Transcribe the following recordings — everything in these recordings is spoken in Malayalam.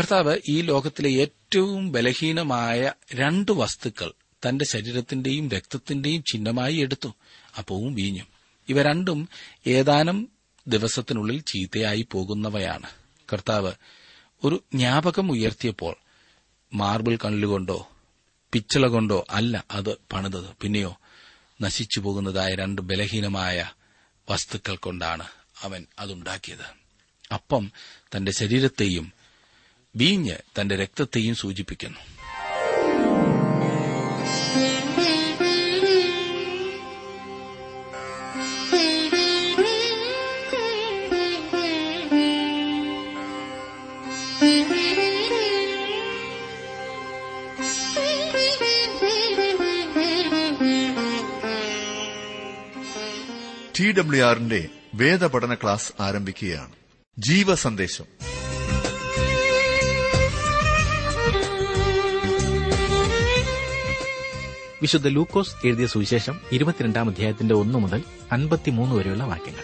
കർത്താവ് ഈ ലോകത്തിലെ ഏറ്റവും ബലഹീനമായ രണ്ട് വസ്തുക്കൾ തന്റെ ശരീരത്തിന്റെയും രക്തത്തിന്റെയും ചിഹ്നമായി എടുത്തു. അപ്പവും വീഞ്ഞും. ഇവ രണ്ടും ഏതാനും ദിവസത്തിനുള്ളിൽ ചീത്തയായി പോകുന്നവയാണ്. കർത്താവ് ഒരു ജ്ഞാപകം ഉയർത്തിയപ്പോൾ മാർബിൾ കല്ലുകൊണ്ടോ പിച്ചള കൊണ്ടോ അല്ല അത് പണിതത്. പിന്നെയോ നശിച്ചു പോകുന്നതായ രണ്ട് ബലഹീനമായ വസ്തുക്കൾ കൊണ്ടാണ് അവൻ അതുണ്ടാക്കിയത്. അപ്പം തന്റെ ശരീരത്തെയും വീഞ്ഞ് തന്റെ രക്തത്തെയും സൂചിപ്പിക്കുന്നു. ടി ഡബ്ല്യു ആറിന്റെ വേദപഠന ക്ലാസ് ആരംഭിക്കുകയാണ്. ജീവസന്ദേശം. വിശുദ്ധ ലൂക്കോസ് എഴുതിയ സുവിശേഷം ഇരുപത്തിരണ്ടാം അധ്യായത്തിന്റെ ഒന്നു മുതൽ അൻപത്തിമൂന്ന് വരെയുള്ള വാക്യങ്ങൾ.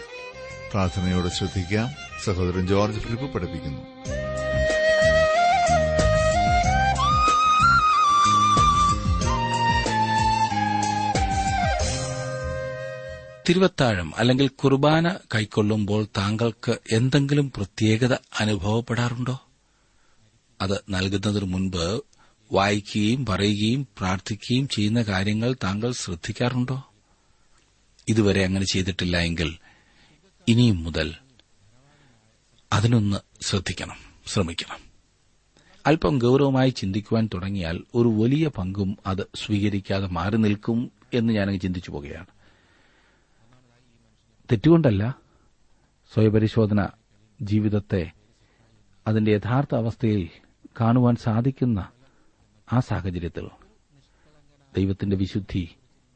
പ്രാർത്ഥനയോടെ ശ്രദ്ധിക്കാം. സഹോദരൻ ജോർജ് ഫിലിപ്പ് പഠിപ്പിക്കുന്നു. തിരുവത്താഴം അല്ലെങ്കിൽ കുർബാന കൈക്കൊള്ളുമ്പോൾ താങ്കൾക്ക് എന്തെങ്കിലും പ്രത്യേകത അനുഭവപ്പെടാറുണ്ടോ? അത് നൽകുന്നതിനു മുൻപ് വായിക്കുകയും പറയുകയും പ്രാർത്ഥിക്കുകയും ചെയ്യുന്ന കാര്യങ്ങൾ താങ്കൾ ശ്രദ്ധിക്കാറുണ്ടോ? ഇതുവരെ അങ്ങനെ ചെയ്തിട്ടില്ല എങ്കിൽ ഇനിയും മുതൽ അതിനൊന്ന് ശ്രദ്ധിക്കണം ശ്രമിക്കണം. അല്പം ഗൌരവമായി ചിന്തിക്കുവാൻ തുടങ്ങിയാൽ ഒരു വലിയ പങ്കും അത് സ്വീകരിക്കാതെ മാറി നിൽക്കും എന്ന് ഞാനങ്ങ് ചിന്തിച്ചു പോകുകയാണ് തെറ്റുകൊണ്ടല്ല സ്വയപരിശോധന ജീവിതത്തെ അതിന്റെ യഥാർത്ഥ അവസ്ഥയിൽ കാണുവാൻ സാധിക്കുന്ന ആ സാഹചര്യത്തിൽ ദൈവത്തിന്റെ വിശുദ്ധി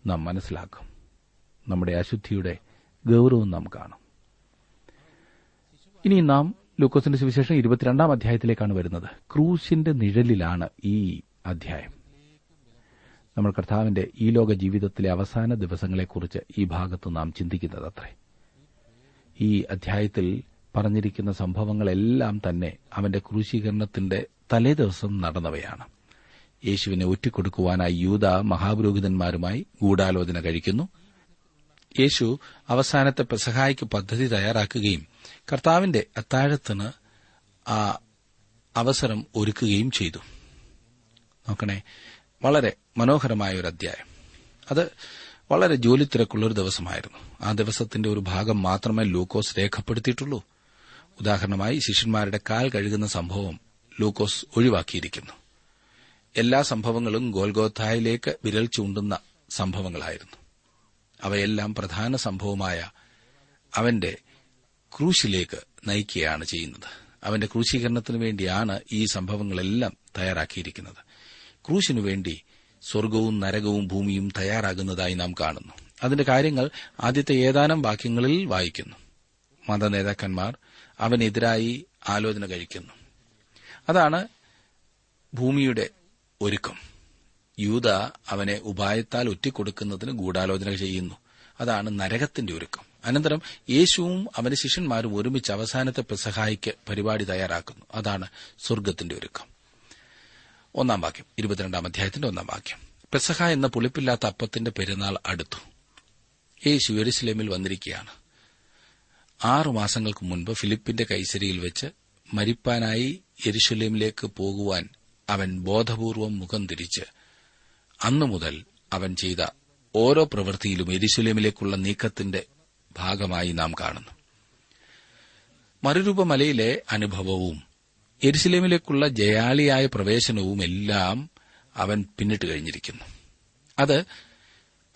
നാം മനസ്സിലാക്കും. നമ്മുടെ അശുദ്ധിയുടെ ഗൌരവം നാം കാണും. ഇനി നാം ലൂക്കോസിന്റെ സുവിശേഷം ഇരുപത്തിരണ്ടാം അധ്യായത്തിലേക്കാണ് വരുന്നത്. ക്രൂശിന്റെ നിഴലിലാണ് ഈ അധ്യായം. നമ്മൾ കർത്താവിന്റെ ഈ ലോക ജീവിതത്തിലെ അവസാന ദിവസങ്ങളെക്കുറിച്ച് ഈ ഭാഗത്ത് നാം ചിന്തിക്കുന്നത് അത്രേ. ഈ അധ്യായത്തിൽ പറഞ്ഞിരിക്കുന്ന സംഭവങ്ങളെല്ലാം തന്നെ അവന്റെ ക്രൂശീകരണത്തിന്റെ തലേദിവസം നടന്നവയാണ്. യേശുവിനെ ഒറ്റിക്കൊടുക്കുവാനായി യൂത മഹാപുരോഹിതന്മാരുമായി ഗൂഢാലോചന കഴിക്കുന്നു. യേശു അവസാനത്തെ പെസഹായ്ക്ക് പദ്ധതി തയ്യാറാക്കുകയും കർത്താവിന്റെ അത്താഴത്തിന് ആ അവസരം ഒരുക്കുകയും ചെയ്തു. നോക്കണേ വളരെ മനോഹരമായ ഒരു അധ്യായം. അത് വളരെ ജോലി തിരക്കുള്ളൊരു ദിവസമായിരുന്നു. ആ ദിവസത്തിന്റെ ഒരു ഭാഗം മാത്രമേ ലൂക്കോസ് രേഖപ്പെടുത്തിയിട്ടുള്ളൂ. ഉദാഹരണമായി ശിഷ്യന്മാരുടെ കാൽ കഴുകുന്ന സംഭവം ലൂക്കോസ് ഒഴിവാക്കിയിരിക്കുന്നു. എല്ലാ സംഭവങ്ങളും ഗോൽഗോത്തായിലേക്ക് വിരൽ ചൂണ്ടുന്ന സംഭവങ്ങളായിരുന്നു. അവയെല്ലാം പ്രധാന സംഭവമായ അവന്റെ ക്രൂശിലേക്ക് നയിക്കുകയാണ് ചെയ്യുന്നത്. അവന്റെ ക്രൂശീകരണത്തിനു വേണ്ടിയാണ് ഈ സംഭവങ്ങളെല്ലാം തയ്യാറാക്കിയിരിക്കുന്നത്. ക്രൂശിനു വേണ്ടി സ്വർഗവും നരകവും ഭൂമിയും തയ്യാറാകുന്നതായി നാം കാണുന്നു. അതിന്റെ കാര്യങ്ങൾ ആദ്യത്തെ ഏതാനും വാക്യങ്ങളിൽ വായിക്കുന്നു. മത നേതാക്കന്മാർ അവനെതിരായി ആലോചന കഴിക്കുന്നു. അതാണ് ഭൂമിയുടെ ഒരുക്കം. യൂത അവനെ ഉപായത്താൽ ഒറ്റിക്കൊടുക്കുന്നതിന് ഗൂഢാലോചന ചെയ്യുന്നു. അതാണ് നരകത്തിന്റെ ഒരുക്കം. അനന്തരം യേശുവും അവന്റെ ശിഷ്യന്മാരും ഒരുമിച്ച് അവസാനത്തെ പെസഹായിക്ക് പരിപാടി തയ്യാറാക്കുന്നു. അതാണ് സ്വർഗത്തിന്റെ ഒരുക്കം. ഒന്നാം വാക്യം ഇരുപത്തിരണ്ടാം അധ്യായത്തിന്റെ ഒന്നാം വാക്യം. പെസഹ എന്ന പുളിപ്പില്ലാത്ത അപ്പത്തിന്റെ പെരുന്നാൾ അടുത്തു. യേശു എരുസലേമിൽ വന്നിരിക്കുകയാണ്. ആറു മാസങ്ങൾക്ക് മുൻപ് ഫിലിപ്പിന്റെ കൈസരിയിൽ വെച്ച് മരിപ്പാനായി എരുസലേമിലേക്ക് പോകുവാൻ അവൻ ബോധപൂർവം മുഖം തിരിച്ച്. അന്നുമുതൽ അവൻ ചെയ്ത ഓരോ പ്രവൃത്തിയിലും എരിശുലേമിലേക്കുള്ള നീക്കത്തിന്റെ ഭാഗമായി നാം കാണുന്നു. മറുരൂപമലയിലെ അനുഭവവും എരിശിലേമിലേക്കുള്ള ജയാളിയായ പ്രവേശനവും എല്ലാം അവൻ പിന്നിട്ട് കഴിഞ്ഞിരിക്കുന്നു. അത്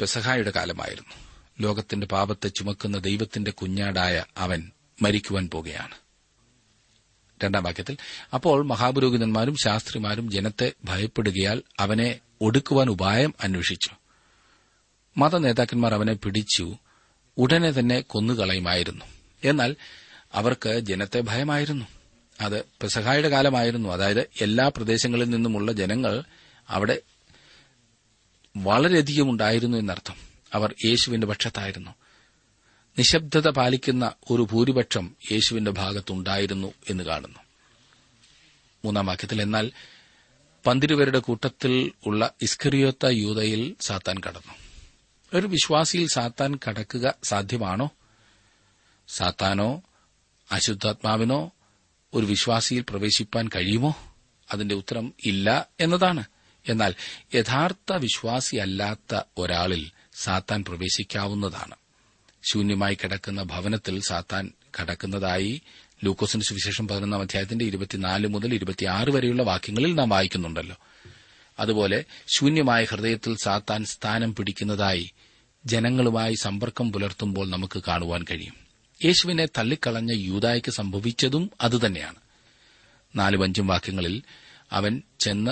പെസഹായുടെ കാലമായിരുന്നു. ലോകത്തിന്റെ പാപത്തെ ചുമക്കുന്ന ദൈവത്തിന്റെ കുഞ്ഞാടായ അവൻ മരിക്കുവാൻ പോകുകയാണ് രണ്ടാം വാക്യത്തിൽ അപ്പോൾ മഹാപുരോഹിതന്മാരും ശാസ്ത്രിമാരും ജനത്തെ ഭയപ്പെടുകയാൽ അവനെ ഒടുക്കുവാൻ ഉപായം അന്വേഷിച്ചു. മതനേതാക്കന്മാർ അവനെ പിടിച്ചു ഉടനെ തന്നെ കൊന്നുകളയുമായിരുന്നു. എന്നാൽ അവർക്ക് ജനത്തെ ഭയമായിരുന്നു. അത് പെസഹായുടെ കാലമായിരുന്നു. അതായത് എല്ലാ പ്രദേശങ്ങളിൽ നിന്നുമുള്ള ജനങ്ങൾ അവിടെ വളരെയധികം ഉണ്ടായിരുന്നു എന്നർത്ഥം. അവർ യേശുവിന്റെ പക്ഷത്തായിരുന്നു. നിശബ്ദത പാലിക്കുന്ന ഒരു ഭൂരിപക്ഷം യേശുവിന്റെ ഭാഗത്തുണ്ടായിരുന്നു എന്ന് കാണുന്നു. മൂന്നാം വാക്യത്തിൽ എന്നാൽ പന്തിരുവരുടെ കൂട്ടത്തിൽ ഉള്ള ഇസ്കറിയോത്ത യൂതയിൽ സാത്താൻ കടന്നു. ഒരു വിശ്വാസിയിൽ സാത്താൻ കടക്കുക സാധ്യമാണോ? സാത്താനോ അശുദ്ധാത്മാവിനോ ഒരു വിശ്വാസിയിൽ പ്രവേശിപ്പാൻ കഴിയുമോ? അതിന്റെ ഉത്തരം ഇല്ല എന്നതാണ്. എന്നാൽ യഥാർത്ഥ വിശ്വാസിയല്ലാത്ത ഒരാളിൽ സാത്താൻ പ്രവേശിക്കാവുന്നതാണ്. ശൂന്യമായി കിടക്കുന്ന ഭവനത്തിൽ സാത്താൻ കടക്കുന്നതായി ലൂക്കോസിന് സുവിശേഷം പതിനൊന്നാം അധ്യായത്തിന്റെ ഇരുപത്തിനാല് മുതൽ ഇരുപത്തിയാറ് വരെയുള്ള വാക്യങ്ങളിൽ നാം വായിക്കുന്നുണ്ടല്ലോ. അതുപോലെ ശൂന്യമായ ഹൃദയത്തിൽ സാത്താൻ സ്ഥാനം പിടിക്കുന്നതായി ജനങ്ങളുമായി സമ്പർക്കം പുലർത്തുമ്പോൾ നമുക്ക് കാണുവാൻ കഴിയും. യേശുവിനെ തള്ളിക്കളഞ്ഞ യൂതായ്ക്ക് സംഭവിച്ചതും അതുതന്നെയാണ്. നാലും അഞ്ചും വാക്യങ്ങളിൽ അവൻ ചെന്ന്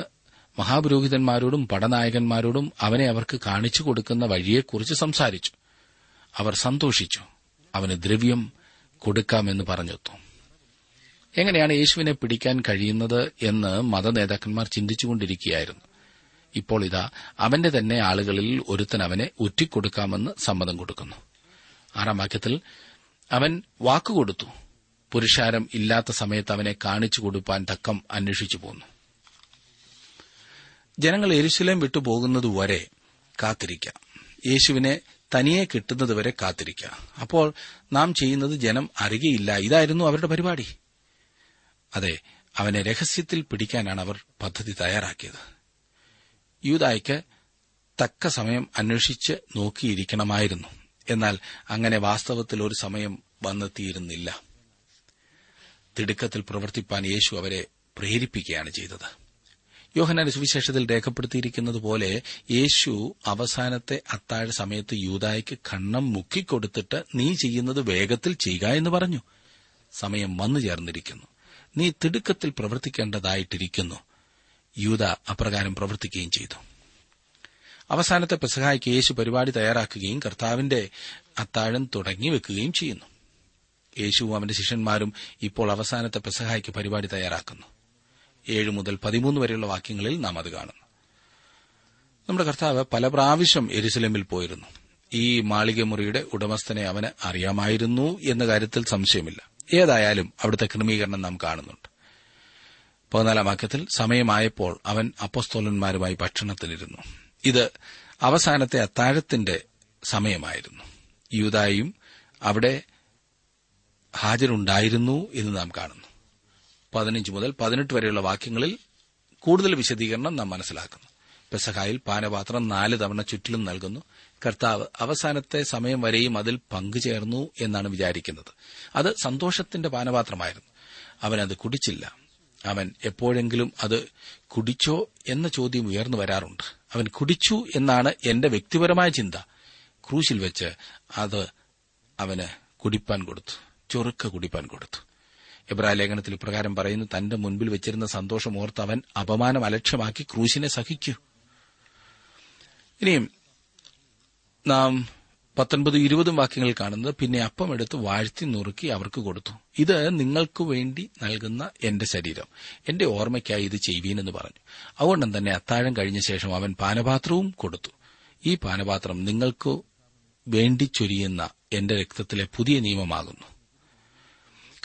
മഹാപുരോഹിതന്മാരോടും പടനായകന്മാരോടും അവനെ അവർക്ക് കാണിച്ചു കൊടുക്കുന്ന വഴിയെക്കുറിച്ച് സംസാരിച്ചു. അവർ സന്തോഷിച്ചു. അവന് ദ്രവ്യം കൊടുക്കാമെന്ന് പറഞ്ഞെത്തു. എങ്ങനെയാണ് യേശുവിനെ പിടിക്കാൻ കഴിയുന്നത് എന്ന് മതനേതാക്കന്മാർ ചിന്തിച്ചുകൊണ്ടിരിക്കുകയായിരുന്നു. ഇപ്പോൾ ഇതാ അവന്റെ തന്നെ ആളുകളിൽ ഒരുത്തൻ അവനെ ഉറ്റിക്കൊടുക്കാമെന്ന് സമ്മതം കൊടുക്കുന്നു. ആറാം വാക്യത്തിൽ അവൻ വാക്കുകൊടുത്തു പുരുഷാരം ഇല്ലാത്ത സമയത്ത് അവനെ കാണിച്ചു കൊടുപ്പാൻ തക്കം അന്വേഷിച്ചു പോന്നു. ജനങ്ങൾ എരുശലേം വിട്ടുപോകുന്നതുവരെ കാത്തിരിക്കാം. യേശുവിനെ തനിയെ കിട്ടുന്നതുവരെ കാത്തിരിക്കുക. അപ്പോൾ നാം ചെയ്യുന്നത് ജനം അറിയയില്ല ഇതായിരുന്നു അവരുടെ പരിപാടി. അതെ അവനെ രഹസ്യത്തിൽ പിടിക്കാനാണ് അവർ പദ്ധതി തയ്യാറാക്കിയത്. യൂതായ്ക്ക് തക്ക സമയം അന്വേഷിച്ച് നോക്കിയിരിക്കണമായിരുന്നു. എന്നാൽ അങ്ങനെ വാസ്തവത്തിൽ ഒരു സമയം വന്നെത്തിയിരുന്നില്ല. തിടുക്കത്തിൽ പ്രവർത്തിപ്പാൻ യേശു അവരെ പ്രേരിപ്പിക്കുകയാണ് ചെയ്തത്. യോഹനാന്റെ സുവിശേഷത്തിൽ രേഖപ്പെടുത്തിയിരിക്കുന്നത് പോലെ യേശു അവസാനത്തെ അത്താഴ സമയത്ത് യൂതായ്ക്ക് കണ്ണം മുക്കിക്കൊടുത്തിട്ട് നീ ചെയ്യുന്നത് വേഗത്തിൽ ചെയ്യുക എന്ന് പറഞ്ഞു. സമയം വന്നു ചേർന്നിരിക്കുന്നു. നീ തിടുക്കത്തിൽ പ്രവർത്തിക്കേണ്ടതായിട്ടിരിക്കുന്നു. യൂത അപ്രകാരം പ്രവർത്തിക്കുകയും ചെയ്തു. അവസാനത്തെ പെസഹായ്ക്ക് യേശു പരിപാടി തയ്യാറാക്കുകയും കർത്താവിന്റെ അത്താഴം തുടങ്ങി വെക്കുകയും ചെയ്യുന്നു. യേശുവും അവന്റെ ശിഷ്യന്മാരും ഇപ്പോൾ അവസാനത്തെ പെസഹായ്ക്ക് പരിപാടി തയ്യാറാക്കുന്നു. ഏഴ് മുതൽ പതിമൂന്ന് വരെയുള്ള വാക്യങ്ങളിൽ നാം അത് കാണുന്നു. നമ്മുടെ കർത്താവ് പല പ്രാവശ്യം എരുസലേമിൽ പോയിരുന്നു. ഈ മാളികമുറിയുടെ ഉടമസ്ഥനെ അവന് അറിയാമായിരുന്നു എന്ന കാര്യത്തിൽ സംശയമില്ല. ഏതായാലും അവിടുത്തെ ക്രമീകരണം നാം കാണുന്നുണ്ട്. പതിനാലാം വാക്യത്തിൽ സമയമായപ്പോൾ അവൻ അപ്പസ്തോലന്മാരുമായി ഭക്ഷണത്തിലിരുന്നു. ഇത് അവസാനത്തെ അത്താഴത്തിന്റെ സമയമായിരുന്നു. യൂതായും അവിടെ ഹാജരുണ്ടായിരുന്നു എന്ന് നാം കാണുന്നു. പതിനഞ്ച് മുതൽ പതിനെട്ട് വരെയുള്ള വാക്യങ്ങളിൽ കൂടുതൽ വിശദീകരണം നാം മനസ്സിലാക്കുന്നു. പെസഹായിൽ പാനപാത്രം നാല് തവണ ചുറ്റിലും നൽകുന്നു. കർത്താവ് അവസാനത്തെ സമയം വരെയും അതിൽ പങ്കുചേർന്നു എന്നാണ് വിചാരിക്കുന്നത്. അത് സന്തോഷത്തിന്റെ പാനപാത്രമായിരുന്നു. അവൻ അത് കുടിച്ചില്ല. അവൻ എപ്പോഴെങ്കിലും അത് കുടിച്ചോ എന്ന ചോദ്യം ഉയർന്നു വരാറുണ്ട്. അവൻ കുടിച്ചു എന്നാണ് എന്റെ വ്യക്തിപരമായ ചിന്ത. ക്രൂശിൽ വെച്ച് അത് അവന് കുടിപ്പാൻ കൊടുത്തു. ചൊറുക്ക കുടിപ്പാൻ കൊടുത്തു. എബ്രായ ലേഖനത്തിൽ ഇപ്രകാരം പറയുന്നു തന്റെ മുൻപിൽ വെച്ചിരുന്ന സന്തോഷം ഓർത്ത് അവൻ അപമാനം അലക്ഷ്യമാക്കി ക്രൂശിനെ സഹിക്കൂ. ഇനിയും നാം പത്തൊൻപത് ഇരുപതും വാക്യങ്ങൾ കാണുന്നത് പിന്നെ അപ്പം എടുത്ത് വാഴ്ത്തി നുറുക്കി അവർക്ക് കൊടുത്തു. ഇത് നിങ്ങൾക്ക് വേണ്ടി നൽകുന്ന എന്റെ ശരീരം. എന്റെ ഓർമ്മയ്ക്കായി ഇത് ചെയ്യുവീനെന്ന് പറഞ്ഞു. അതുകൊണ്ടും തന്നെ അത്താഴം കഴിഞ്ഞ ശേഷം അവൻ പാനപാത്രവും കൊടുത്തു. ഈ പാനപാത്രം നിങ്ങൾക്ക് വേണ്ടി ചൊരിയുന്ന എന്റെ രക്തത്തിലെ പുതിയ നിയമമാകുന്നു.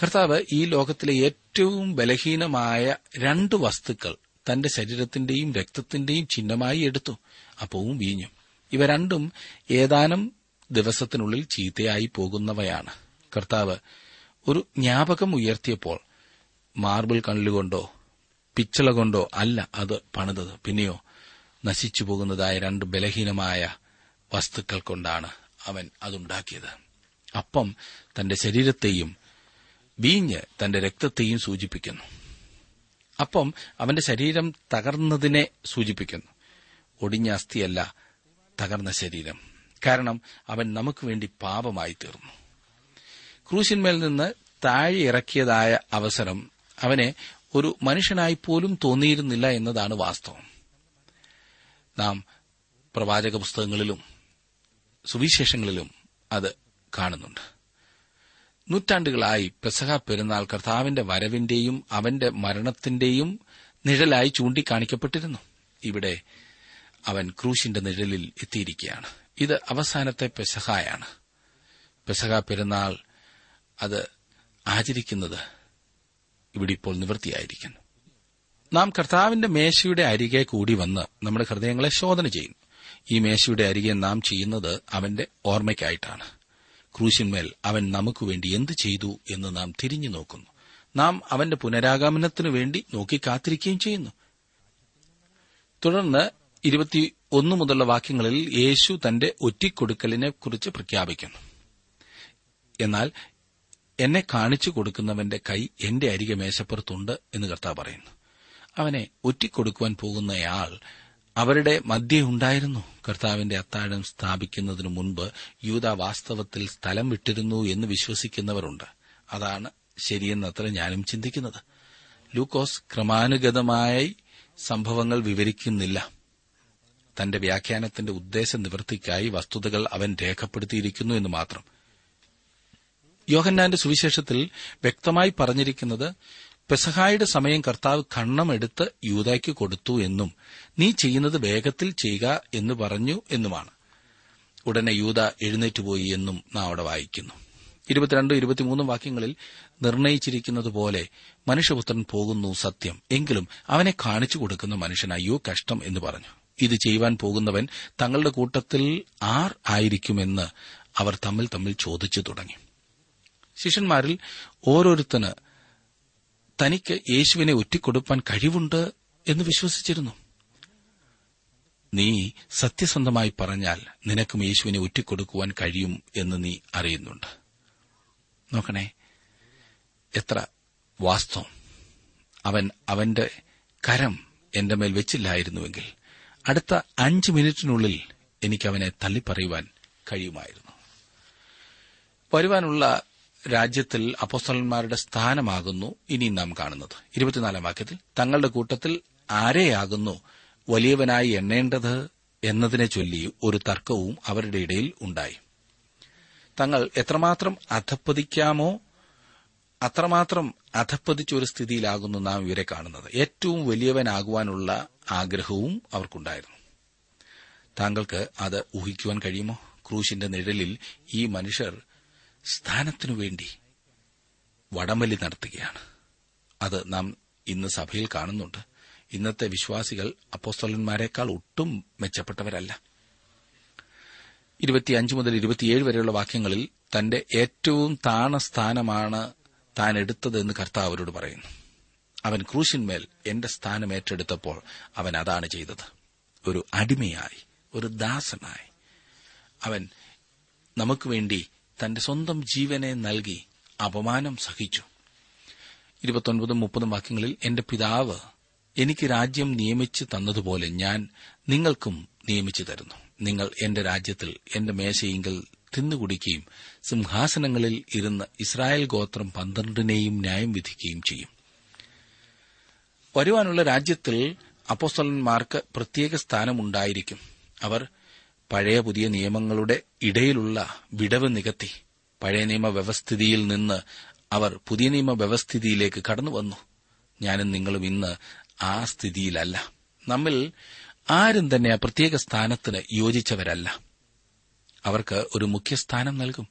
കർത്താവ് ഈ ലോകത്തിലെ ഏറ്റവും ബലഹീനമായ രണ്ട് വസ്തുക്കൾ തന്റെ ശരീരത്തിന്റെയും രക്തത്തിന്റെയും ചിഹ്നമായി എടുത്തു അപ്പവും വീഞ്ഞു. ഇവ രണ്ടും ഏതാനും ദിവസത്തിനുള്ളിൽ ചീത്തയായി പോകുന്നവയാണ്. കർത്താവ് ഒരു ജ്ഞാപകം ഉയർത്തിയപ്പോൾ മാർബിൾ കണ്ണിലുകൊണ്ടോ പിച്ചള കൊണ്ടോ അല്ല അത് പണിതത്. പിന്നെയോ നശിച്ചു പോകുന്നതായ രണ്ട് ബലഹീനമായ വസ്തുക്കൾ കൊണ്ടാണ് അവൻ അതുണ്ടാക്കിയത്. അപ്പം തന്റെ ശരീരത്തെയും വീഞ്ഞ് തന്റെ രക്തത്തെയും സൂചിപ്പിക്കുന്നു. അപ്പം അവന്റെ ശരീരം തകർന്നതിനെ സൂചിപ്പിക്കുന്നു. ഒടിഞ്ഞ അസ്ഥിയല്ല തകർന്ന ശരീരം. കാരണം അവൻ നമുക്ക് വേണ്ടി പാപമായി തീർന്നു. ക്രൂശിന്മേൽ നിന്ന് താഴെ ഇറക്കിയതായ അവസരം അവനെ ഒരു മനുഷ്യനായി പോലും തോന്നിയിരുന്നില്ല എന്നതാണ് വാസ്തവം. നാം പ്രവാചക പുസ്തകങ്ങളിലും സുവിശേഷങ്ങളിലും അത് കാണുന്നുണ്ട്. നൂറ്റാണ്ടുകളായി പെസഹ പെരുന്നാൾ കർത്താവിന്റെ വരവിന്റെയും അവന്റെ മരണത്തിന്റെയും നിഴലായി ചൂണ്ടിക്കാണിക്കപ്പെട്ടിരുന്നു. ഇവിടെ അവൻ ക്രൂശിന്റെ നിഴലിൽ എത്തിയിരിക്കുകയാണ്. ഇത് അവസാനത്തെ പെസഹായാണ്. പെസഹ പെരുന്നാൾ അത് ആചരിക്കുന്നത് ഇവിടെ ഇപ്പോൾ നിവൃത്തിയായിരിക്കുന്നു. നാം കർത്താവിന്റെ മേശയുടെ അരികെ കൂടി വന്ന് നമ്മുടെ ഹൃദയങ്ങളെ ശോധന ചെയ്യും. ഈ മേശയുടെ അരികെ നാം ചെയ്യുന്നത് അവന്റെ ഓർമ്മയ്ക്കായിട്ടാണ്. ക്രൂശിന്മേൽ അവൻ നമുക്ക് വേണ്ടി എന്ത് ചെയ്തു എന്ന് നാം തിരിഞ്ഞു നോക്കുന്നു. നാം അവന്റെ പുനരാഗമനത്തിനു വേണ്ടി നോക്കി കാത്തിരിക്കുകയും ചെയ്യുന്നു. തുടർന്ന് ഇരുപത്തി ഒന്ന് മുതലുള്ള വാക്യങ്ങളിൽ യേശു തന്റെ ഒറ്റിക്കൊടുക്കലിനെ കുറിച്ച് പ്രഖ്യാപിക്കുന്നു. എന്നാൽ എന്നെ കാണിച്ചു കൊടുക്കുന്നവന്റെ കൈ എന്റെ അരികെ മേശപ്പുറത്തുണ്ട് എന്ന് കർത്താവ് പറയുന്നു. അവനെ ഒറ്റിക്കൊടുക്കുവാൻ പോകുന്നയാൾ അവരുടെ മധ്യേ ഉണ്ടായിരുന്നു. കർത്താവിന്റെ അത്താഴം സ്ഥാപിക്കുന്നതിനു മുൻപ് യൂത വാസ്തവത്തിൽ സ്ഥലം വിട്ടിരുന്നു എന്ന് വിശ്വസിക്കുന്നവരുണ്ട്. അതാണ് ശരിയെന്നത്ര ഞാനും ചിന്തിക്കുന്നത്. ലൂക്കോസ് ക്രമാനുഗതമായി സംഭവങ്ങൾ വിവരിക്കുന്നില്ല. തന്റെ വ്യാഖ്യാനത്തിന്റെ ഉദ്ദേശ നിവൃത്തിക്കായി വസ്തുതകൾ അവൻ രേഖപ്പെടുത്തിയിരിക്കുന്നു എന്ന് മാത്രം. യോഹന്നാന്റെ സുവിശേഷത്തിൽ വ്യക്തമായി പറഞ്ഞിരിക്കുന്നത് പെസഹായുടെ സമയം കർത്താവ് കണ്ണമെടുത്ത് യൂതയ്ക്ക് കൊടുത്തു എന്നും നീ ചെയ്യുന്നത് വേഗത്തിൽ ചെയ്യുക എന്ന് പറഞ്ഞു എന്നുമാണ്. ഉടനെ യൂത എഴുന്നേറ്റുപോയി എന്നും നാം അവിടെ വായിക്കുന്നു. ഇരുപത്തിരണ്ട് ഇരുപത്തിമൂന്നും വാക്യങ്ങളിൽ നിർണയിച്ചിരിക്കുന്നതുപോലെ മനുഷ്യപുത്രൻ പോകുന്നു സത്യം. എങ്കിലും അവനെ കാണിച്ചു കൊടുക്കുന്ന മനുഷ്യൻ അയ്യോ കഷ്ടം എന്ന് പറഞ്ഞു. ഇത് ചെയ്യുവാൻ പോകുന്നവൻ തങ്ങളുടെ കൂട്ടത്തിൽ ആർ ആയിരിക്കുമെന്ന് അവർ തമ്മിൽ തമ്മിൽ ചോദിച്ചു തുടങ്ങി. ശിഷ്യന്മാരിൽ ഓരോരുത്തന് തനിക്ക് യേശുവിനെ ഒറ്റിക്കൊടുപ്പാൻ കഴിവുണ്ട് എന്ന് വിശ്വസിച്ചിരുന്നു. നീ സത്യസന്ധമായി പറഞ്ഞാൽ നിനക്കും യേശുവിനെ ഒറ്റിക്കൊടുക്കുവാൻ കഴിയും എന്ന് നീ അറിയുന്നുണ്ട്. നോക്കണേ എത്ര വാസ്തവം. അവൻ അവന്റെ കരം എന്റെ മേൽ വെച്ചില്ലായിരുന്നുവെങ്കിൽ അടുത്ത അഞ്ച് മിനിറ്റിനുള്ളിൽ എനിക്ക് അവനെ തള്ളിപ്പറയുവാൻ കഴിയുമായിരുന്നു. വരുവാനുള്ള രാജ്യത്തിൽ അപ്പോസ്തലന്മാരുടെ സ്ഥാനമാകുന്നു ഇനി നാം കാണുന്നത്. ഇരുപത്തിനാലാം വാക്യത്തിൽ തങ്ങളുടെ കൂട്ടത്തിൽ ആരെയാകുന്നു? വലിയവനായി എണ്ണേണ്ടത് എന്നതിനെ ചൊല്ലി ഒരു തർക്കവും അവരുടെ ഇടയിൽ ഉണ്ടായി. തങ്ങൾ എത്രമാത്രം അധപ്പതിക്കാമോ അത്രമാത്രം അധപ്പതിച്ച ഒരു സ്ഥിതിയിലാകുന്നു നാം ഇവരെ കാണുന്നത്. ഏറ്റവും വലിയവനാകുവാനുള്ള ആഗ്രഹവും അവർക്കുണ്ടായിരുന്നു. താങ്കൾക്ക് അത് ഊഹിക്കുവാൻ കഴിയുമോ? ക്രൂശിന്റെ നിഴലിൽ ഈ മനുഷ്യർ സ്ഥാനത്തിനു വേണ്ടി വടംവലി നടത്തുകയാണ്. അത് നാം ഇന്ന് സഭയിൽ കാണുന്നുണ്ട്. ഇന്നത്തെ വിശ്വാസികൾ അപ്പോസ്തോലന്മാരെക്കാൾ ഒട്ടും മെച്ചപ്പെട്ടവരല്ല. ഇരുപത്തിയഞ്ച് മുതൽ ഇരുപത്തിയേഴ് വരെയുള്ള വാക്യങ്ങളിൽ തന്റെ ഏറ്റവും താണ സ്ഥാനമാണ് താൻ എടുത്തതെന്ന് കർത്താവ് അവരോട് പറയുന്നു. അവൻ ക്രൂശിന്മേൽ എന്റെ സ്ഥാനം ഏറ്റെടുത്തപ്പോൾ അവൻ അതാണ് ചെയ്തത്. ഒരു അടിമയായി ഒരു ദാസനായി. അവൻ നമുക്ക് വേണ്ടി തന്റെ സ്വന്തം ജീവനെ നൽകി അപമാനം സഹിച്ചു. ഇരുപത്തൊൻപതും മുപ്പതും വാക്യങ്ങളിൽ എന്റെ പിതാവ് എനിക്ക് രാജ്യം നിയമിച്ചു തന്നതുപോലെ ഞാൻ നിങ്ങൾക്കും നിയമിച്ചു തരുന്നു. നിങ്ങൾ എന്റെ രാജ്യത്തിൽ എന്റെ മേശയിങ്കൽ തിന്നുകുടിക്കുകയും സിംഹാസനങ്ങളിൽ ഇരുന്ന് ഇസ്രായേൽ ഗോത്രം പന്ത്രണ്ടിനെയും ന്യായം വിധിക്കുകയും ചെയ്യും. വരുവാനുള്ള രാജ്യത്തിൽ അപ്പോസ്തലന്മാർക്ക് പ്രത്യേക സ്ഥാനമുണ്ടായിരിക്കും. അവർ പഴയ പുതിയ നിയമങ്ങളുടെ ഇടയിലുള്ള വിടവ് നികത്തി പഴയ നിയമ വ്യവസ്ഥിതിയിൽ നിന്ന് അവർ പുതിയ നിയമ വ്യവസ്ഥിതിയിലേക്ക് കടന്നുവന്നു ഞാനും നിങ്ങളും ഇന്ന് ആ സ്ഥിതിയിലല്ല. നമ്മിൽ ആരും തന്നെ ആ പ്രത്യേക സ്ഥാനത്തിന് യോജിച്ചവരല്ല. അവർക്ക് ഒരു മുഖ്യസ്ഥാനം നൽകും.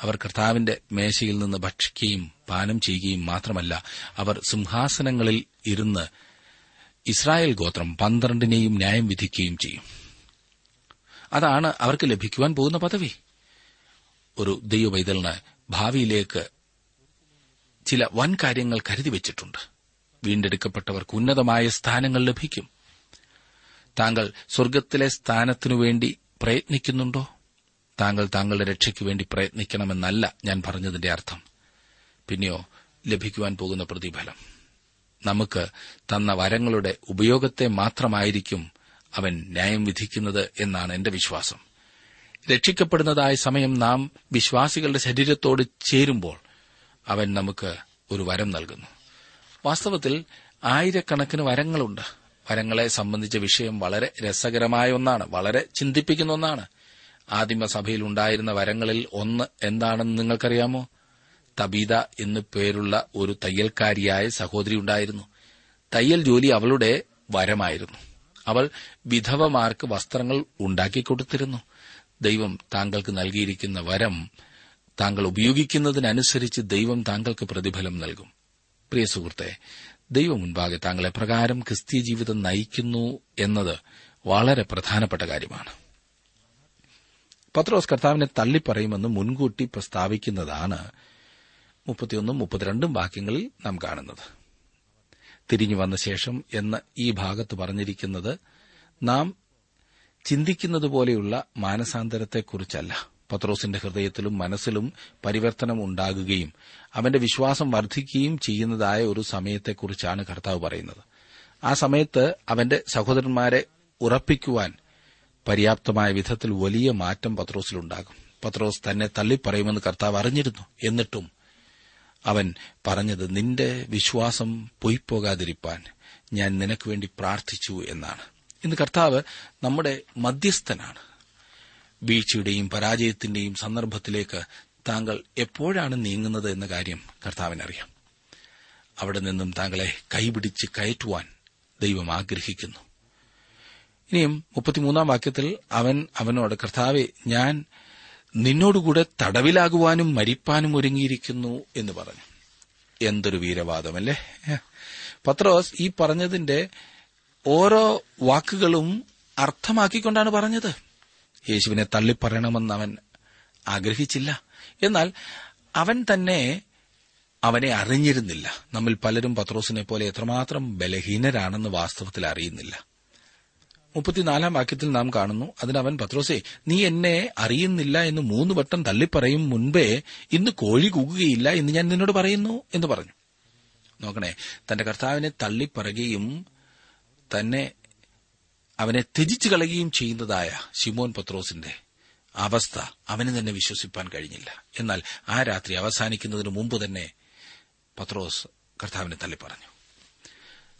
അവർ കർത്താവിന്റെ മേശയിൽ നിന്ന് ഭക്ഷിക്കുകയും പാനം ചെയ്യുകയും മാത്രമല്ല അവർ സിംഹാസനങ്ങളിൽ ഇരുന്ന് ഇസ്രായേൽ ഗോത്രം പന്ത്രണ്ടിനെയും ന്യായം വിധിക്കുകയും ചെയ്യും. അതാണ് അവർക്ക് ലഭിക്കുവാൻ പോകുന്ന പദവി. ഒരു ദൈവവൈതലിന് ഭാവിയിലേക്ക് ചില വൻ കാര്യങ്ങൾ കരുതി വച്ചിട്ടുണ്ട്. വീണ്ടെടുക്കപ്പെട്ടവർക്ക് ഉന്നതമായ സ്ഥാനങ്ങൾ ലഭിക്കും. താങ്കൾ സ്വർഗത്തിലെ സ്ഥാനത്തിനു വേണ്ടി പ്രയത്നിക്കുന്നുണ്ടോ? താങ്കൾ താങ്കളുടെ രക്ഷയ്ക്കു വേണ്ടി പ്രയത്നിക്കണമെന്നല്ല ഞാൻ പറഞ്ഞതിന്റെ അർത്ഥം. പിന്നെയോ ലഭിക്കുവാൻ പോകുന്ന പ്രതിഫലം. നമുക്ക് തന്ന വരങ്ങളുടെ ഉപയോഗത്തെ മാത്രമായിരിക്കും അവൻ ന്യായം വിധിക്കുന്നത് എന്നാണ് എന്റെ വിശ്വാസം. രക്ഷിക്കപ്പെടുന്നതായ സമയം നാം വിശ്വാസികളുടെ ശരീരത്തോട് ചേരുമ്പോൾ അവൻ നമുക്ക് ഒരു വരം നൽകുന്നു. വാസ്തവത്തിൽ ആയിരക്കണക്കിന് വരങ്ങളുണ്ട്. വരങ്ങളെ സംബന്ധിച്ച വിഷയം വളരെ രസകരമായ ഒന്നാണ് വളരെ ചിന്തിപ്പിക്കുന്ന ഒന്നാണ്. ആദിമസഭയിൽ ഉണ്ടായിരുന്ന വരങ്ങളിൽ ഒന്ന് എന്താണെന്ന് നിങ്ങൾക്കറിയാമോ? തബീത എന്നു പേരുള്ള ഒരു തയ്യൽക്കാരിയായ സഹോദരി ഉണ്ടായിരുന്നു. തയ്യൽ ജോലി അവളുടെ വരമായിരുന്നു. അവൾ വിധവമാർക്ക് വസ്ത്രങ്ങൾ ഉണ്ടാക്കിക്കൊടുത്തിരുന്നു. ദൈവം താങ്കൾക്ക് നൽകിയിരിക്കുന്ന വരം താങ്കൾ ഉപയോഗിക്കുന്നതിനനുസരിച്ച് ദൈവം താങ്കൾക്ക് പ്രതിഫലം നൽകും. പ്രിയ സുഹൃത്തെ ദൈവം മുൻപാകെ താങ്കളെ പ്രകാരം ക്രിസ്തീയ ജീവിതം നയിക്കുന്നു എന്നത് വളരെ പ്രധാനപ്പെട്ട കാര്യമാണ്. പത്രോസ് കർത്താവിനെ തള്ളിപ്പറയുമെന്ന് മുൻകൂട്ടി പ്രസ്താവിക്കുന്നതാണ് മുപ്പത്തിയൊന്നും മുപ്പത്തിരണ്ടും വാക്യങ്ങളിൽ നാം കാണുന്നത്. തിരിഞ്ഞു വന്ന ശേഷം എന്ന് ഈ ഭാഗത്ത് പറഞ്ഞിരിക്കുന്നത് നാം ചിന്തിക്കുന്നതുപോലെയുള്ള മാനസാന്തരത്തെക്കുറിച്ചല്ല. പത്രോസിന്റെ ഹൃദയത്തിലും മനസ്സിലും പരിവർത്തനം ഉണ്ടാകുകയും അവന്റെ വിശ്വാസം വർദ്ധിക്കുകയും ചെയ്യുന്നതായ ഒരു സമയത്തെക്കുറിച്ചാണ് കർത്താവ് പറയുന്നത്. ആ സമയത്ത് അവന്റെ സഹോദരന്മാരെ ഉറപ്പിക്കുവാൻ പര്യാപ്തമായ വിധത്തിൽ വലിയ മാറ്റം പത്രോസിലുണ്ടാകും. പത്രോസ് തന്നെ തള്ളിപ്പറയുമെന്ന് കർത്താവ് അറിഞ്ഞിരുന്നു. എന്നിട്ടും അവൻ പറഞ്ഞത് നിന്റെ വിശ്വാസം പൊയ്പോകാതിരിപ്പാൻ ഞാൻ നിനക്ക് വേണ്ടി പ്രാർത്ഥിച്ചു എന്നാണ്. ഇന്ന് കർത്താവ് നമ്മുടെ മധ്യസ്ഥനാണ്. വീഴ്ചയുടെയും പരാജയത്തിന്റെയും സന്ദർഭത്തിലേക്ക് താങ്കൾ എപ്പോഴാണ് നീങ്ങുന്നത് എന്ന കാര്യം കർത്താവിനറിയാം. അവിടെ നിന്നും താങ്കളെ കൈപിടിച്ച് കയറ്റുവാൻ ദൈവം ആഗ്രഹിക്കുന്നു. ഇനിയും മുപ്പത്തിമൂന്നാം വാക്യത്തിൽ അവൻ അവനോട് കർത്താവെ ഞാൻ നിന്നോടുകൂടെ തടവിലാകുവാനും മരിപ്പാനും ഒരുങ്ങിയിരിക്കുന്നു എന്ന് പറഞ്ഞു. എന്തൊരു വീരവാദമല്ലേ? പത്രോസ് ഈ പറഞ്ഞതിന്റെ ഓരോ വാക്കുകളും അർത്ഥമാക്കിക്കൊണ്ടാണ് പറഞ്ഞത്. യേശുവിനെ തള്ളിപ്പറയണമെന്ന് അവൻ ആഗ്രഹിച്ചില്ല. എന്നാൽ അവൻ തന്നെ അവനെ അറിഞ്ഞിരുന്നില്ല. നമ്മിൽ പലരും പത്രോസിനെ പോലെ എത്രമാത്രം ബലഹീനരാണെന്ന് വാസ്തവത്തിൽ അറിയുന്നില്ല. മുപ്പത്തിനാലാം വാക്യത്തിൽ നാം കാണുന്നു. അതിനവൻ പത്രോസെ നീ എന്നെ അറിയുന്നില്ല എന്ന് മൂന്ന് വട്ടം തള്ളിപ്പറയും മുൻപേ ഇന്ന് കോഴി കൂകുകയില്ല എന്ന് ഞാൻ നിന്നോട് പറയുന്നു എന്ന് പറഞ്ഞു. നോക്കണേ തന്റെ കർത്താവിനെ തള്ളിപ്പറയുകയും തന്നെ അവനെ ത്യജിച്ചു കളയുകയും ചെയ്യുന്നതായ ശിമോൻ പത്രോസിന്റെ അവസ്ഥ അവന് തന്നെ വിശ്വസിപ്പാൻ കഴിഞ്ഞില്ല. എന്നാൽ ആ രാത്രി അവസാനിക്കുന്നതിന് മുമ്പ് തന്നെ പത്രോസ് കർത്താവിനെ തള്ളിപ്പറഞ്ഞു.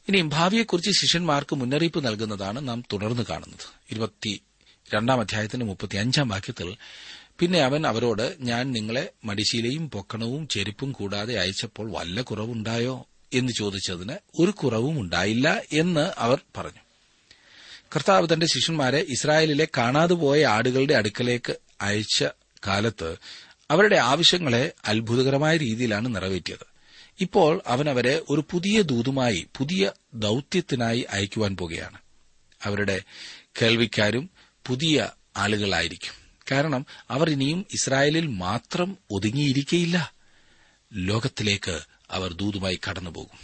ഇനിയും ഭാവിയെക്കുറിച്ച് ശിഷ്യന്മാർക്ക് മുന്നറിയിപ്പ് നൽകുന്നതാണ് നാം തുടർന്ന് കാണുന്നത്. രണ്ടാം അധ്യായത്തിന്റെ മുപ്പത്തിയഞ്ചാം വാക്യത്തിൽ പിന്നെ അവൻ അവരോട് ഞാൻ നിങ്ങളെ മടിശീലയും പൊക്കണവും ചെരുപ്പും കൂടാതെ അയച്ചപ്പോൾ വല്ല കുറവുണ്ടായോ? എന്ന് ചോദിച്ചതിന് ഒരു കുറവും ഉണ്ടായില്ല എന്ന് അവർ പറഞ്ഞു. കർത്താവ് തന്റെ ശിഷ്യന്മാരെ ഇസ്രായേലിലെ കാണാതെ പോയ ആടുകളുടെ അടുക്കലേക്ക് അയച്ച കാലത്ത് അവരുടെ ആവശ്യങ്ങളെ അത്ഭുതകരമായ രീതിയിലാണ് നിറവേറ്റിയത്. ഇപ്പോൾ അവൻ അവരെ ഒരു പുതിയ ദൂതുമായി പുതിയ ദൌത്യത്തിനായി അയക്കുവാൻ പോകുകയാണ്. അവരുടെ കേൾവിക്കാരും പുതിയ ആളുകളായിരിക്കും. കാരണം അവർ ഇനിയും ഇസ്രായേലിൽ മാത്രം ഒതുങ്ങിയിരിക്കയില്ല. ലോകത്തിലേക്ക് അവർ ദൂതുമായി കടന്നുപോകും.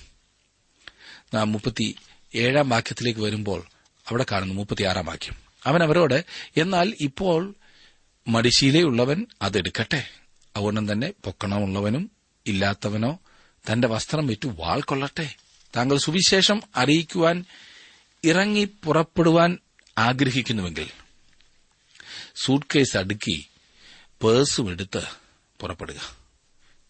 നാം മുപ്പത്തി ഏഴാം വാക്യത്തിലേക്ക് വരുമ്പോൾ അവിടെ കാണുന്നു മുപ്പത്തിയാറാം വാക്യം. അവൻ അവരോട് എന്നാൽ ഇപ്പോൾ മടിശീലയുള്ളവൻ അതെടുക്കട്ടെ. അതുകൊണ്ടും തന്നെ പൊക്കണമുള്ളവനും ഇല്ലാത്തവനോ തന്റെ വസ്ത്രം വിറ്റു വാൾ കൊള്ളട്ടെ. താങ്കൾ സുവിശേഷം അറിയിക്കുവാൻ ഇറങ്ങി പുറപ്പെടുവാൻ ആഗ്രഹിക്കുന്നുവെങ്കിൽ സൂട്ട് കേസ് അടുക്കി പേഴ്സും എടുത്ത് പുറപ്പെടുക.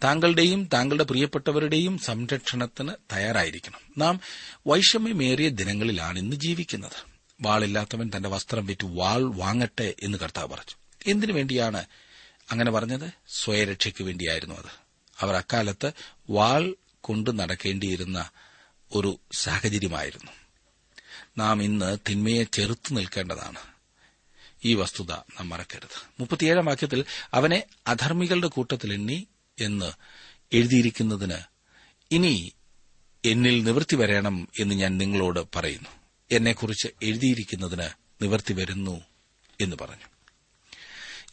താങ്കളുടെയും താങ്കളുടെ പ്രിയപ്പെട്ടവരുടെയും സംരക്ഷണത്തിന് തയ്യാറായിരിക്കണം. നാം വൈഷമ്യമേറിയ ദിനങ്ങളിലാണ് ഇന്ന് ജീവിക്കുന്നത്. വാളില്ലാത്തവൻ തന്റെ വസ്ത്രം വിറ്റ് വാൾ വാങ്ങട്ടെ എന്ന് കർത്താവ് പറഞ്ഞു. എന്തിനു വേണ്ടിയാണ് അങ്ങനെ പറഞ്ഞത്? സ്വയരക്ഷയ്ക്ക് വേണ്ടിയായിരുന്നു അത്. അവർ അക്കാലത്ത് വാൾ കൊണ്ട് നടക്കേണ്ടിയിരുന്ന ഒരു സാഹചര്യമായിരുന്നു. നാം ഇന്ന് തിന്മയെ ചെറുത്തു നിൽക്കേണ്ടതാണ്. ഈ വസ്തുത നാം മറക്കരുത്. മുപ്പത്തിയേഴാം വാക്യത്തിൽ അവനെ അധർമ്മികളുടെ കൂട്ടത്തിൽ എണ്ണി എന്ന് എഴുതിയിരിക്കുന്നതിന് ഇനി എന്നിൽ നിവൃത്തി വരണം എന്ന് ഞാൻ നിങ്ങളോട് പറയുന്നു. എന്നെക്കുറിച്ച് എഴുതിയിരിക്കുന്നതിന് നിവൃത്തി വരുന്നു എന്ന് പറഞ്ഞു.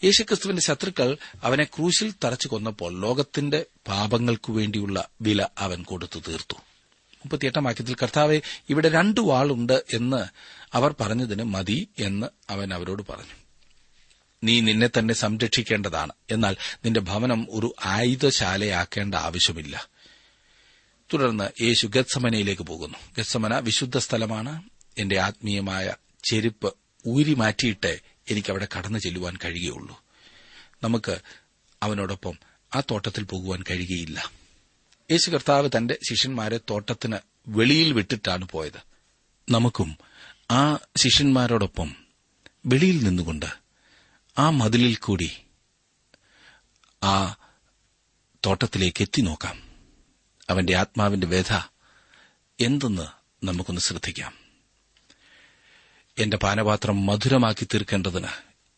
യേശുക്രിസ്തുവിന്റെ ശത്രുക്കൾ അവനെ ക്രൂശിൽ തറച്ചു കൊന്നപ്പോൾ ലോകത്തിന്റെ പാപങ്ങൾക്കു വേണ്ടിയുള്ള വില അവൻ കൊടുത്തു തീർത്തു. മുപ്പത്തിയെട്ടാം വാക്യത്തിൽ കർത്താവെ ഇവിടെ രണ്ടു വാളുണ്ട് എന്ന് അവർ പറഞ്ഞതിന് മതി എന്ന് അവൻ അവരോട് പറഞ്ഞു. നീ നിന്നെ തന്നെ സംരക്ഷിക്കേണ്ടതാണ്. എന്നാൽ നിന്റെ ഭവനം ഒരു ആയുധശാലയാക്കേണ്ട ആവശ്യമില്ല. തുടർന്ന് യേശു ഗത്സമനയിലേക്ക് പോകുന്നു. ഗത്സമന വിശുദ്ധ സ്ഥലമാണ്. എന്റെ ആത്മീയമായ ചെരുപ്പ് ഊരി മാറ്റിയിട്ടേ എനിക്കവിടെ കടന്നു ചെല്ലുവാൻ കഴിയുകയുള്ളൂ. നമുക്ക് അവനോടൊപ്പം ആ തോട്ടത്തിൽ പോകുവാൻ കഴിയുകയില്ല. യേശു കർത്താവ് തന്റെ ശിഷ്യന്മാരെ തോട്ടത്തിന് വെളിയിൽ വിട്ടിട്ടാണ് പോയത്. നമുക്കും ആ ശിഷ്യന്മാരോടൊപ്പം വെളിയിൽ നിന്നുകൊണ്ട് ആ മതിലിൽ കൂടി ആ തോട്ടത്തിലേക്ക് എത്തി നോക്കാം. അവന്റെ ആത്മാവിന്റെ വ്യഥ എന്തെന്ന് നമുക്കൊന്ന് ശ്രദ്ധിക്കാം. എന്റെ പാനപാത്രം മധുരമാക്കി തീർക്കേണ്ടതിന്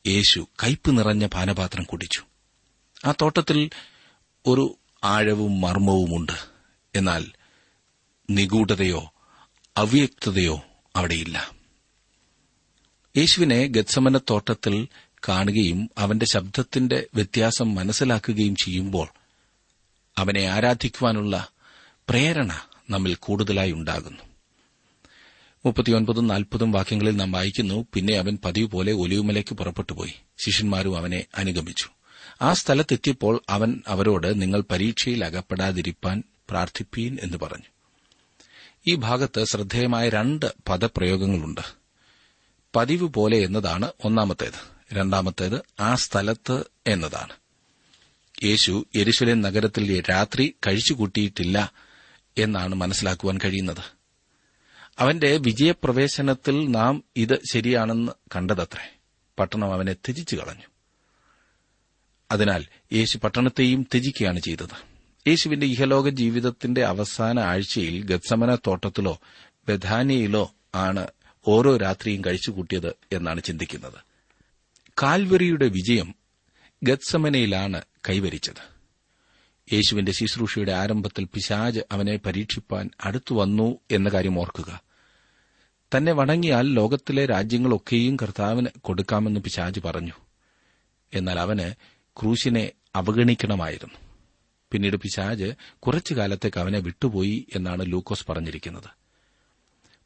യേശു കയ്പ് നിറഞ്ഞ പാനപാത്രം കുടിച്ചു. ആ തോട്ടത്തിൽ ഒരു ആഴവും മർമ്മവുമുണ്ട്. എന്നാൽ നിഗൂഢതയോ അവ്യക്തതയോ അവിടെയില്ല. യേശുവിനെ ഗത്സമന തോട്ടത്തിൽ കാണുകയും അവന്റെ ശബ്ദത്തിന്റെ വ്യത്യാസം മനസ്സിലാക്കുകയും ചെയ്യുമ്പോൾ അവനെ ആരാധിക്കുവാനുള്ള പ്രേരണ നമ്മിൽ കൂടുതലായി ഉണ്ടാകുന്നു. മുപ്പത്തിയൊൻപതും നാൽപ്പതും വാക്യങ്ങളിൽ നാം വായിക്കുന്നു. പിന്നെ അവൻ പതിവ് പോലെ ഒലിവുമലേക്ക് പുറപ്പെട്ടുപോയി. ശിഷ്യന്മാരും അവനെ അനുഗമിച്ചു. ആ സ്ഥലത്തെത്തിയപ്പോൾ അവൻ അവരോട് നിങ്ങൾ പരീക്ഷയിൽ അകപ്പെടാതിരിക്കാൻ പ്രാർത്ഥിപ്പീൻ എന്ന് പറഞ്ഞു. ഈ ഭാഗത്ത് ശ്രദ്ധേയമായ രണ്ട് പദപ്രയോഗങ്ങളുണ്ട്. പതിവ് പോലെ എന്നതാണ് ഒന്നാമത്തേത്. രണ്ടാമത്തേത് ആ സ്ഥലത്ത് എന്നതാണ്. യേശു യെരുശലേം നഗരത്തിൽ രാത്രി കഴിച്ചുകൂട്ടിയിട്ടില്ല എന്നാണ് മനസ്സിലാക്കുവാൻ കഴിയുന്നത്. അവന്റെ വിജയപ്രവേശനത്തിൽ നാം ഇത് ശരിയാണെന്ന് കണ്ടതത്രേ. പട്ടണം അവനെ ത്യജിച്ചു കളഞ്ഞു. അതിനാൽ യേശു പട്ടണത്തെയും ത്യജിക്കുകയാണ് ചെയ്തത്. യേശുവിന്റെ ഇഹലോക ജീവിതത്തിന്റെ അവസാന ആഴ്ചയിൽ ഗത്സമന തോട്ടത്തിലോ ബഥാനിയയിലോ ആണ് ഓരോ രാത്രിയും കഴിച്ചുകൂട്ടിയത് എന്നാണ് ചിന്തിക്കുന്നത്. കാൽവരിയുടെ വിജയം ഗത്സമനയിലാണ് കൈവരിച്ചത്. യേശുവിന്റെ ശുശ്രൂഷയുടെ ആരംഭത്തിൽ പിശാജ് അവനെ പരീക്ഷിപ്പാൻ അടുത്തു വന്നു എന്ന കാര്യം ഓർക്കുക. തന്നെ വണങ്ങിയാൽ ലോകത്തിലെ രാജ്യങ്ങളൊക്കെയും കർത്താവിന് കൊടുക്കാമെന്ന് പിശാജ് പറഞ്ഞു. എന്നാൽ അവന് ക്രൂശിനെ അവഗണിക്കണമായിരുന്നു. പിന്നീട് പിശാജ് കുറച്ചു കാലത്തേക്ക് അവനെ വിട്ടുപോയി എന്നാണ് ലൂക്കോസ് പറഞ്ഞിരിക്കുന്നത്.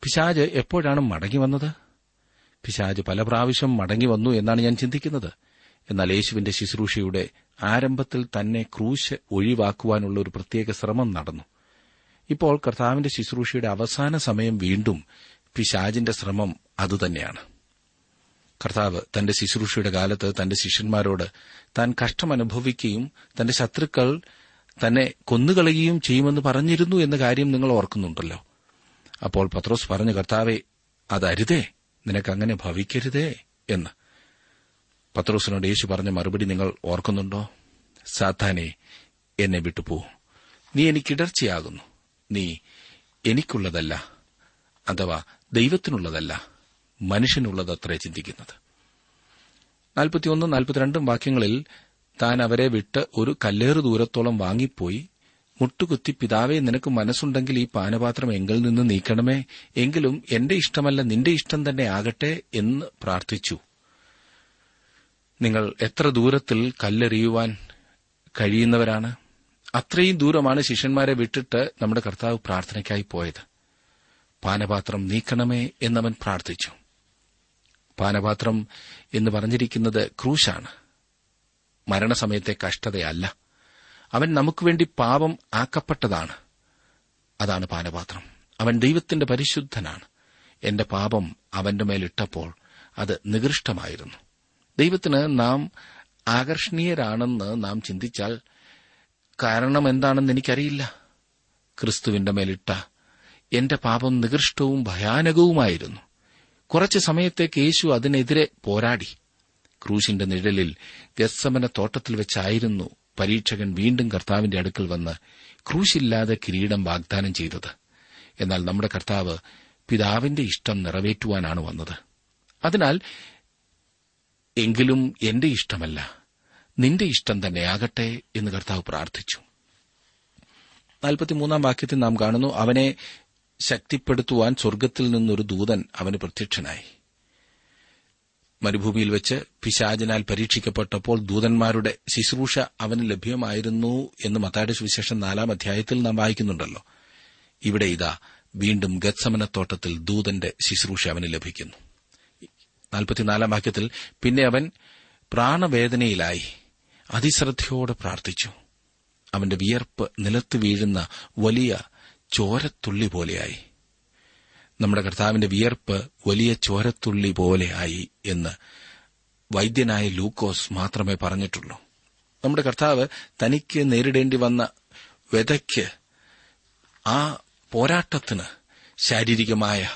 പിശാജ് എപ്പോഴാണ് മടങ്ങി വന്നത്? പിശാജ് പല പ്രാവശ്യം മടങ്ങി വന്നു എന്നാണ് ഞാൻ ചിന്തിക്കുന്നത്. എന്നാൽ യേശുവിന്റെ ശുശ്രൂഷയുടെ ആരംഭത്തിൽ തന്നെ ക്രൂശ് ഒഴിവാക്കുവാനുള്ള ഒരു പ്രത്യേക ശ്രമം നടന്നു. ഇപ്പോൾ കർത്താവിന്റെ ശുശ്രൂഷയുടെ അവസാന സമയം വീണ്ടും പിശാജിന്റെ ശ്രമം അതുതന്നെയാണ്. കർത്താവ് തന്റെ ശുശ്രൂഷയുടെ കാലത്ത് തന്റെ ശിഷ്യന്മാരോട് താൻ കഷ്ടമനുഭവിക്കുകയും തന്റെ ശത്രുക്കൾ തന്നെ കൊന്നുകളയുകയും ചെയ്യുമെന്ന് പറഞ്ഞിരുന്നു എന്ന കാര്യം നിങ്ങൾ ഓർക്കുന്നുണ്ടല്ലോ. അപ്പോൾ പത്രോസ് പറഞ്ഞു കർത്താവെ അതരുതേ. നിനക്കങ്ങനെ ഭവിക്കരുതേ എന്ന്. പത്രോസിനോട് യേശു പറഞ്ഞ മറുപടി നിങ്ങൾ ഓർക്കുന്നുണ്ടോ? സാധാനെ എന്നെ വിട്ടുപോ. നീ എനിക്കിടർച്ചയാകുന്നു നീ എനിക്കുള്ളതല്ല. അഥവാ ദൈവത്തിനുള്ളതല്ല മനുഷ്യനുള്ളതത്രേ ചിന്തിക്കുന്നത്. നാൽപ്പത്തിയൊന്നും നാൽപ്പത്തിരണ്ടും വാക്യങ്ങളിൽ താൻ അവരെ വിട്ട് ഒരു കല്ലേറ് ദൂരത്തോളം വാങ്ങിപ്പോയി മുട്ടുകുത്തി പിതാവെ നിനക്ക് മനസ്സുണ്ടെങ്കിൽ ഈ പാനപാത്രം എങ്കിൽ നിന്ന് നീക്കണമേ എങ്കിലും എന്റെ ഇഷ്ടമല്ല നിന്റെ ഇഷ്ടം തന്നെ ആകട്ടെ എന്ന് പ്രാർത്ഥിച്ചു. നിങ്ങൾ എത്ര ദൂരത്തിൽ കല്ലെറിയുവാൻ കഴിയുന്നവരാണ്? അത്രയും ദൂരമാണ് ശിഷ്യന്മാരെ വിട്ടിട്ട് നമ്മുടെ കർത്താവ് പ്രാർത്ഥനയ്ക്കായി പോയത്. പാനപാത്രം നീക്കണമേ എന്നവൻ പ്രാർത്ഥിച്ചു. പാനപാത്രം എന്ന് പറഞ്ഞിരിക്കുന്നത് ക്രൂശാണ്. മരണസമയത്തെ കഷ്ടതയല്ല. അവൻ നമുക്കുവേണ്ടി പാപം ആക്കപ്പെട്ടതാണ്. അതാണ് പാനപാത്രം. അവൻ ദൈവത്തിന്റെ പരിശുദ്ധനാണ്. എന്റെ പാപം അവന്റെ മേലിട്ടപ്പോൾ അത് നികൃഷ്ടമായിരുന്നു. ദൈവത്തിന് നാം ആകർഷണീയരാണെന്ന് നാം ചിന്തിച്ചാൽ കാരണം എന്താണെന്ന് എനിക്കറിയില്ല. ക്രിസ്തുവിന്റെ മേലിട്ട എന്റെ പാപം നികൃഷ്ടവും ഭയാനകവുമായിരുന്നു. കുറച്ചു സമയത്തേക്ക് യേശു അതിനെതിരെ പോരാടി. ക്രൂശിന്റെ നിഴലിൽ ഗസ്സമന തോട്ടത്തിൽ വെച്ചായിരുന്നു പരീക്ഷകൻ വീണ്ടും കർത്താവിന്റെ അടുക്കൽ വന്ന് ക്രൂശില്ലാതെ കിരീടം വാഗ്ദാനം ചെയ്തത്. എന്നാൽ നമ്മുടെ കർത്താവ് പിതാവിന്റെ ഇഷ്ടം നിറവേറ്റുവാനാണ് വന്നത്. അതിനാൽ എങ്കിലും എന്റെ ഇഷ്ടമല്ല നിന്റെ ഇഷ്ടം തന്നെയാകട്ടെ എന്ന് കർത്താവ് പ്രാർത്ഥിച്ചു. നാൽപ്പത്തിമൂന്നാം വാക്യത്തിൽ നാം കാണുന്നു അവനെ ശക്തിപ്പെടുത്തുവാൻ സ്വർഗത്തിൽ നിന്നൊരു ദൂതൻ അവന് പ്രത്യക്ഷനായി. മരുഭൂമിയിൽ വെച്ച് പിശാചനാൽ പരീക്ഷിക്കപ്പെട്ടപ്പോൾ ദൂതന്മാരുടെ ശുശ്രൂഷ അവന് ലഭ്യമായിരുന്നു എന്ന് മത്തായുടെ സുവിശേഷം നാലാം അധ്യായത്തിൽ നാം വായിക്കുന്നുണ്ടല്ലോ. ഇവിടെ ഇതാ വീണ്ടും ഗത്സമനത്തോട്ടത്തിൽ ദൂതന്റെ ശുശ്രൂഷ അവന് ലഭിക്കുന്നു. നാൽപ്പത്തിനാലാം വാക്യത്തിൽ പിന്നെ അവൻ പ്രാണവേദനയിലായി അതിശ്രദ്ധയോടെ പ്രാർത്ഥിച്ചു. അവന്റെ വിയർപ്പ് നിലത്ത് വീഴുന്ന വലിയ ചോരത്തുള്ളി പോലെയായി. നമ്മുടെ കർത്താവിന്റെ വിയർപ്പ് വലിയ ചോരത്തുള്ളി പോലെയായി എന്ന് വൈദ്യനായ ലൂക്കോസ് മാത്രമേ പറഞ്ഞിട്ടുള്ളൂ. നമ്മുടെ കർത്താവ് തനിക്ക് നേരിടേണ്ടി വന്ന വ്യതയ്ക്ക് ആ പോരാട്ടത്തിന് ശാരീരികമായ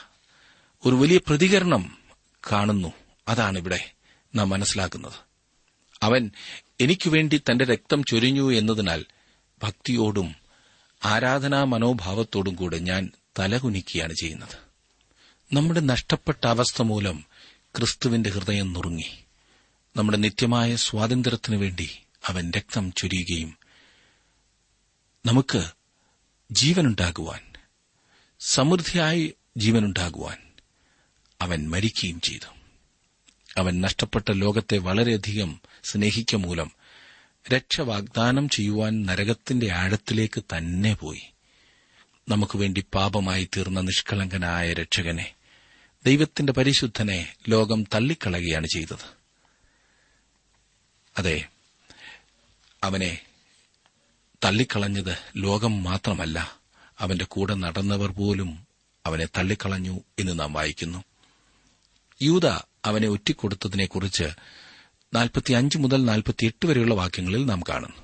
ഒരു വലിയ പ്രതികരണം കാണുന്നു. അതാണ് ഇവിടെ നാം മനസ്സിലാക്കുന്നത്. അവൻ എനിക്കുവേണ്ടി തന്റെ രക്തം ചൊരിഞ്ഞു എന്നതിനാൽ ഭക്തിയോടും ആരാധനാ മനോഭാവത്തോടും കൂടെ ഞാൻ തലകുനിക്കുകയാണ് ചെയ്യുന്നത്. നമ്മുടെ നഷ്ടപ്പെട്ട അവസ്ഥ മൂലം ക്രിസ്തുവിന്റെ ഹൃദയം നുറുങ്ങി. നമ്മുടെ നിത്യമായ സ്വാതന്ത്ര്യത്തിനു വേണ്ടി അവൻ രക്തം ചൊരിയുകയും നമുക്ക് ജീവനുണ്ടാകുവാൻ സമൃദ്ധിയായി ജീവനുണ്ടാകുവാൻ അവൻ മരിക്കുകയും ചെയ്തു. അവൻ നഷ്ടപ്പെട്ട ലോകത്തെ വളരെയധികം സ്നേഹിക്ക മൂലം രക്ഷ വാഗ്ദാനം ചെയ്യുവാൻ നരകത്തിന്റെ ആഴത്തിലേക്ക് തന്നെ പോയി. നമുക്ക് വേണ്ടി പാപമായി തീർന്ന നിഷ്കളങ്കനായ രക്ഷകനെ ദൈവത്തിന്റെ പരിശുദ്ധനെ ലോകം തള്ളിക്കളയുകയാണ് ചെയ്തത്. അതെ അവനെ തള്ളിക്കളഞ്ഞത് ലോകം മാത്രമല്ല അവന്റെ കൂടെ നടന്നവർ പോലും അവനെ തള്ളിക്കളഞ്ഞു എന്ന് നാം വായിക്കുന്നു. യൂത അവനെ ഒറ്റിക്കൊടുത്തതിനെക്കുറിച്ച് നാൽപ്പത്തിയഞ്ച് മുതൽ നാൽപ്പത്തിയെട്ട് വരെയുള്ള വാക്യങ്ങളിൽ നാം കാണുന്നു.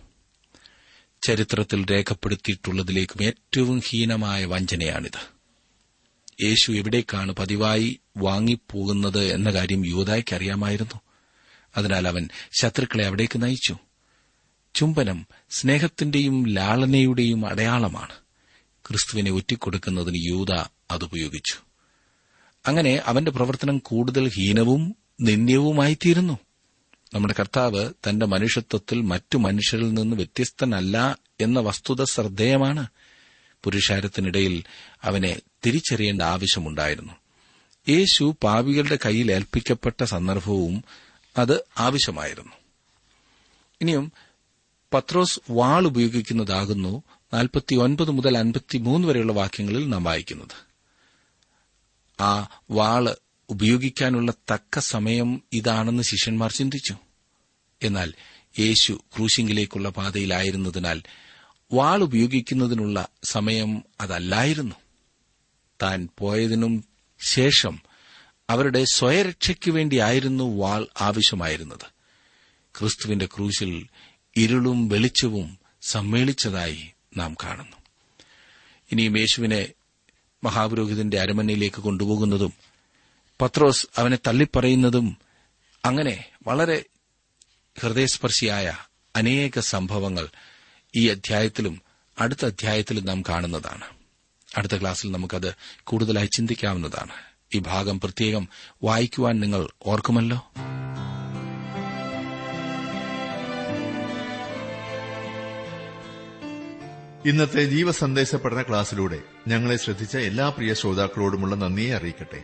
ചരിത്രത്തിൽ രേഖപ്പെടുത്തിയിട്ടുള്ളതിലേക്കും ഏറ്റവും ഹീനമായ വഞ്ചനയാണിത്. യേശു എവിടേക്കാണ് പതിവായി വാങ്ങിപ്പോകുന്നത് എന്ന കാര്യം യുവതായ്ക്ക് അറിയാമായിരുന്നു. അതിനാൽ അവൻ ശത്രുക്കളെ അവിടേക്ക് നയിച്ചു. ചുംബനം സ്നേഹത്തിന്റെയും ലാളനയുടെയും അടയാളമാണ്. ക്രിസ്തുവിനെ ഒറ്റിക്കൊടുക്കുന്നതിന് യൂത അതുപയോഗിച്ചു. അങ്ങനെ അവന്റെ പ്രവർത്തനം കൂടുതൽ ഹീനവും നിന്ദ്യവുമായിത്തീരുന്നു. നമ്മുടെ കർത്താവ് തന്റെ മനുഷ്യത്വത്തിൽ മറ്റു മനുഷ്യരിൽ നിന്ന് വ്യത്യസ്തനല്ല എന്ന വസ്തുത ശ്രദ്ധേയമാണ്. പുരുഷാരത്തിനിടയിൽ അവനെ തിരിച്ചറിയേണ്ട ആവശ്യമുണ്ടായിരുന്നു. യേശു പാവികളുടെ കയ്യിൽ ഏൽപ്പിക്കപ്പെട്ട സന്ദർഭവും അത് ആവശ്യമായിരുന്നു. ഇനിയും പത്രോസ് വാൾ ഉപയോഗിക്കുന്നതാകുന്നു നാൽപ്പത്തിയൊൻപത് മുതൽ അൻപത്തിമൂന്ന് വരെയുള്ള വാക്യങ്ങളിൽ നാം വായിക്കുന്നത്. ആ വാൾ ഉപയോഗിക്കാനുള്ള തക്ക സമയം ഇതാണെന്ന് ശിഷ്യന്മാർ ചിന്തിച്ചു. എന്നാൽ യേശു ക്രൂശിങ്കിലേക്കുള്ള പാതയിലായിരുന്നതിനാൽ വാൾ ഉപയോഗിക്കുന്നതിനുള്ള സമയം അതല്ലായിരുന്നു. താൻ പോയതിനും ശേഷം അവരുടെ സ്വയരക്ഷയ്ക്കു വേണ്ടിയായിരുന്നു വാൾ ആവശ്യമായിരുന്നത്. ക്രിസ്തുവിന്റെ ക്രൂശിൽ ഇരുളും വെളിച്ചവും സമ്മേളിച്ചതായി നാം കാണുന്നു. ഇനിയും യേശുവിനെ മഹാപുരോഹിതന്റെ അരമനയിലേക്ക് കൊണ്ടുപോകുന്നതും പത്രോസ് അവനെ തള്ളിപ്പറയുന്നതും അങ്ങനെ വളരെ ഹൃദയസ്പർശിയായ അനേക സംഭവങ്ങൾ ഈ അധ്യായത്തിലും അടുത്ത അധ്യായത്തിലും നാം കാണുന്നതാണ്. അടുത്ത ക്ലാസ്സിൽ നമുക്കത് കൂടുതലായി ചിന്തിക്കാവുന്നതാണ്. ഈ ഭാഗം പ്രത്യേകം വായിക്കുവാൻ നിങ്ങൾ ഓർക്കുമല്ലോ? ഇന്നത്തെ ജീവസന്ദേശ പഠന ക്ലാസ്സിലൂടെ ഞങ്ങളെ ശ്രദ്ധിച്ച എല്ലാ പ്രിയ ശ്രോതാക്കളോടുമുള്ള നന്ദിയെ അറിയിക്കട്ടെ.